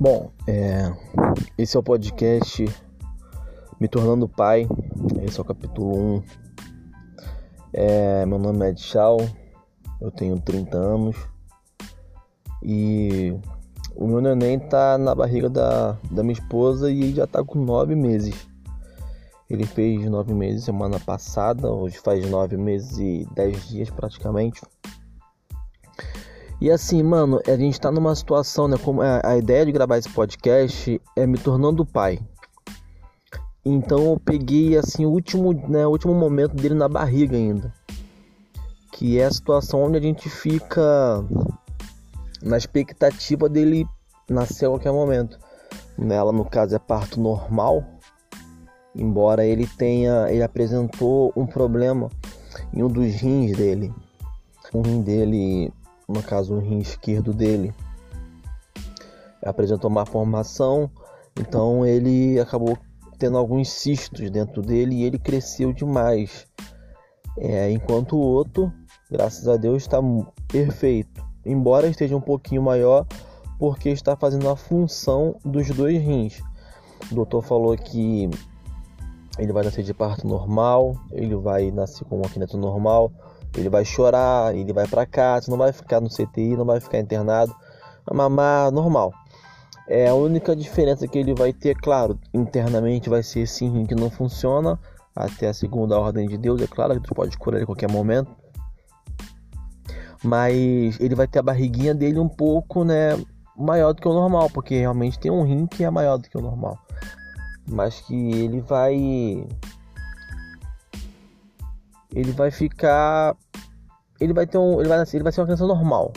Bom, é, esse é o podcast Me Tornando Pai. Esse é o capítulo 1. É, meu nome é Shaw, eu tenho 30 anos e o meu neném tá na barriga da, da minha esposa e já tá com 9 meses. Ele fez 9 meses semana passada, hoje faz 9 meses e 10 dias praticamente. E assim, mano, a gente tá numa situação, né? Como a, a ideia de gravar esse podcast é me tornando pai. Então eu peguei assim o último, né, o último momento dele na barriga ainda. Que é a situação onde a gente fica na expectativa dele nascer a qualquer momento. Nela, no caso, é parto normal. Embora ele tenha, ele apresentou um problema em um dos rins dele. Um rim dele no caso o rim esquerdo dele, apresentou uma formação, então ele acabou tendo alguns cistos dentro dele e ele cresceu demais. É, enquanto o outro, graças a Deus, está perfeito, embora esteja um pouquinho maior, porque está fazendo a função dos dois rins. O doutor falou que ele vai nascer de parto normal, ele vai nascer com um aquinete normal, ele vai chorar, ele vai para casa, não vai ficar no CTI, não vai ficar internado, vai mamar normal. É a única diferença que ele vai ter, claro, internamente vai ser esse rim que não funciona até a segunda ordem de Deus, é claro que tu pode curar ele a qualquer momento. Mas ele vai ter a barriguinha dele um pouco, né, maior do que o normal, porque realmente tem um rim que é maior do que o normal. Mas que ele vai ele vai ficar ele vai ter um ele vai ele vai ser uma criança normal.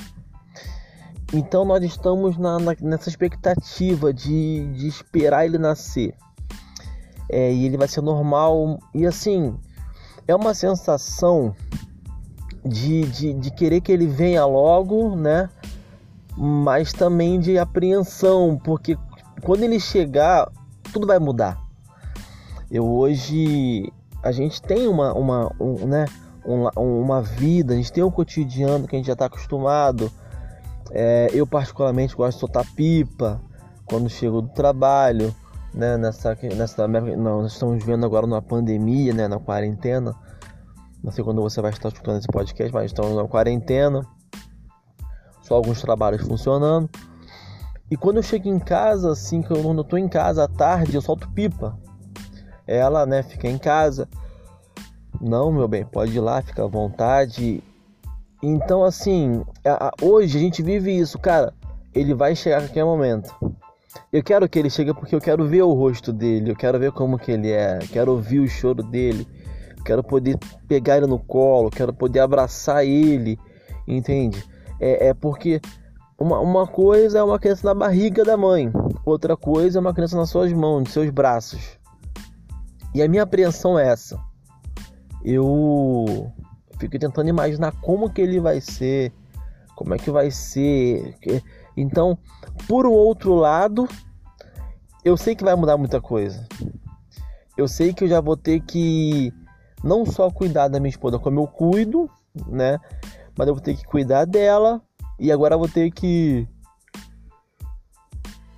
Então nós estamos na, na, nessa expectativa de, de esperar ele nascer. É, e ele vai ser normal. E assim é uma sensação de, de, de querer que ele venha logo né? Mas também de apreensão porque quando ele chegar tudo vai mudar. Eu hoje a gente tem uma, uma um, né, uma vida, a gente tem um cotidiano que a gente já está acostumado. É, eu particularmente gosto de soltar pipa quando chego do trabalho, né? Nessa, nessa não, nós estamos vendo agora numa pandemia, né? Na quarentena. Não sei quando você vai estar escutando esse podcast, mas estamos na quarentena. Só alguns trabalhos funcionando. E quando eu chego em casa, assim, que eu não estou em casa à tarde, eu solto pipa ela, né, fica em casa. Não, meu bem, pode ir lá, fica à vontade. Então, assim, hoje a gente vive isso, cara. Ele vai chegar a qualquer momento. Eu quero que ele chegue porque eu quero ver o rosto dele, eu quero ver como que ele é, quero ouvir o choro dele, quero poder pegar ele no colo, quero poder abraçar ele, entende? É, é porque uma, uma coisa é uma criança na barriga da mãe, outra coisa é uma criança nas suas mãos, nos seus braços. E a minha apreensão é essa. Eu fico tentando imaginar como que ele vai ser, como é que vai ser. Então, por outro lado, eu sei que vai mudar muita coisa. Eu sei que eu já vou ter que não só cuidar da minha esposa como eu cuido, né? Mas eu vou ter que cuidar dela e agora eu vou ter que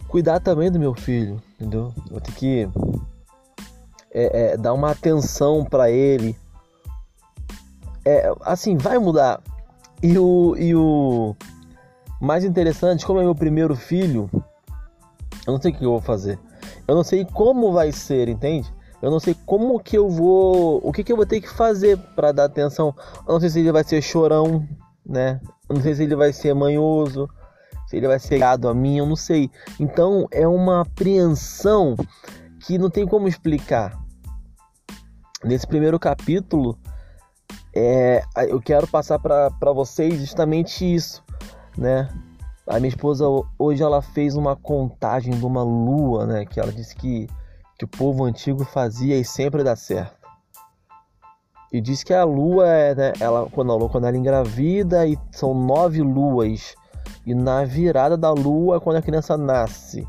cuidar também do meu filho, entendeu? Eu vou ter que é, é, dar uma atenção para ele. É, assim, vai mudar. E o, e o mais interessante, como é meu primeiro filho, eu não sei o que eu vou fazer. Eu não sei como vai ser, entende? Eu não sei como que eu vou, o que que eu vou ter que fazer para dar atenção. Eu não sei se ele vai ser chorão, né? Eu não sei se ele vai ser manhoso, se ele vai ser ligado a mim, eu não sei. Então é uma apreensão que não tem como explicar nesse primeiro capítulo, é, eu quero passar para vocês justamente isso, né? A minha esposa hoje ela fez uma contagem de uma lua, né? Que ela disse que, que o povo antigo fazia e sempre dá certo. E diz que a lua é, né, ela, quando, ela, quando ela engravida, e são nove luas. E na virada da lua é quando a criança nasce.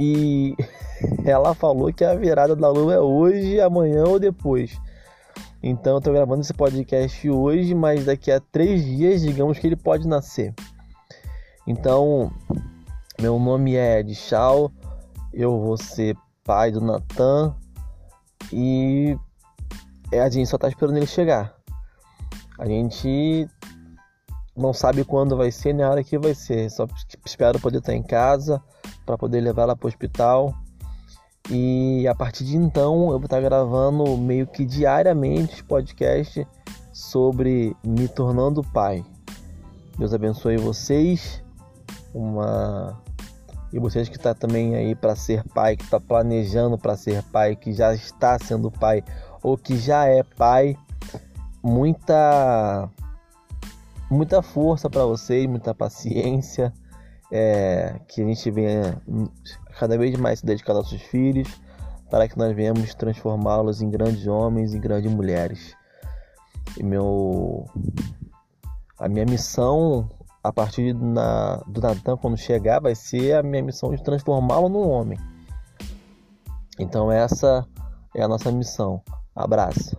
E ela falou que a virada da lua é hoje, amanhã ou depois. Então eu tô gravando esse podcast hoje, mas daqui a três dias, digamos que ele pode nascer. Então Meu nome é Edchal, eu vou ser pai do Natan e a gente só tá esperando ele chegar. A gente não sabe quando vai ser nem a hora que vai ser, só espero poder estar em casa para poder levar ela para o hospital. E a partir de então eu vou estar gravando meio que diariamente podcast sobre me tornando pai. Deus abençoe vocês. Uma e vocês que está também aí para ser pai, que está planejando para ser pai, que já está sendo pai ou que já é pai, muita muita força para vocês, muita paciência, é, que a gente venha cada vez mais se dedicar aos nossos filhos, para que nós venhamos transformá-los em grandes homens e grandes mulheres. E meu a minha missão a partir na, do Natan, quando chegar, vai ser a minha missão de transformá-lo num homem. Então, essa é a nossa missão. Abraço.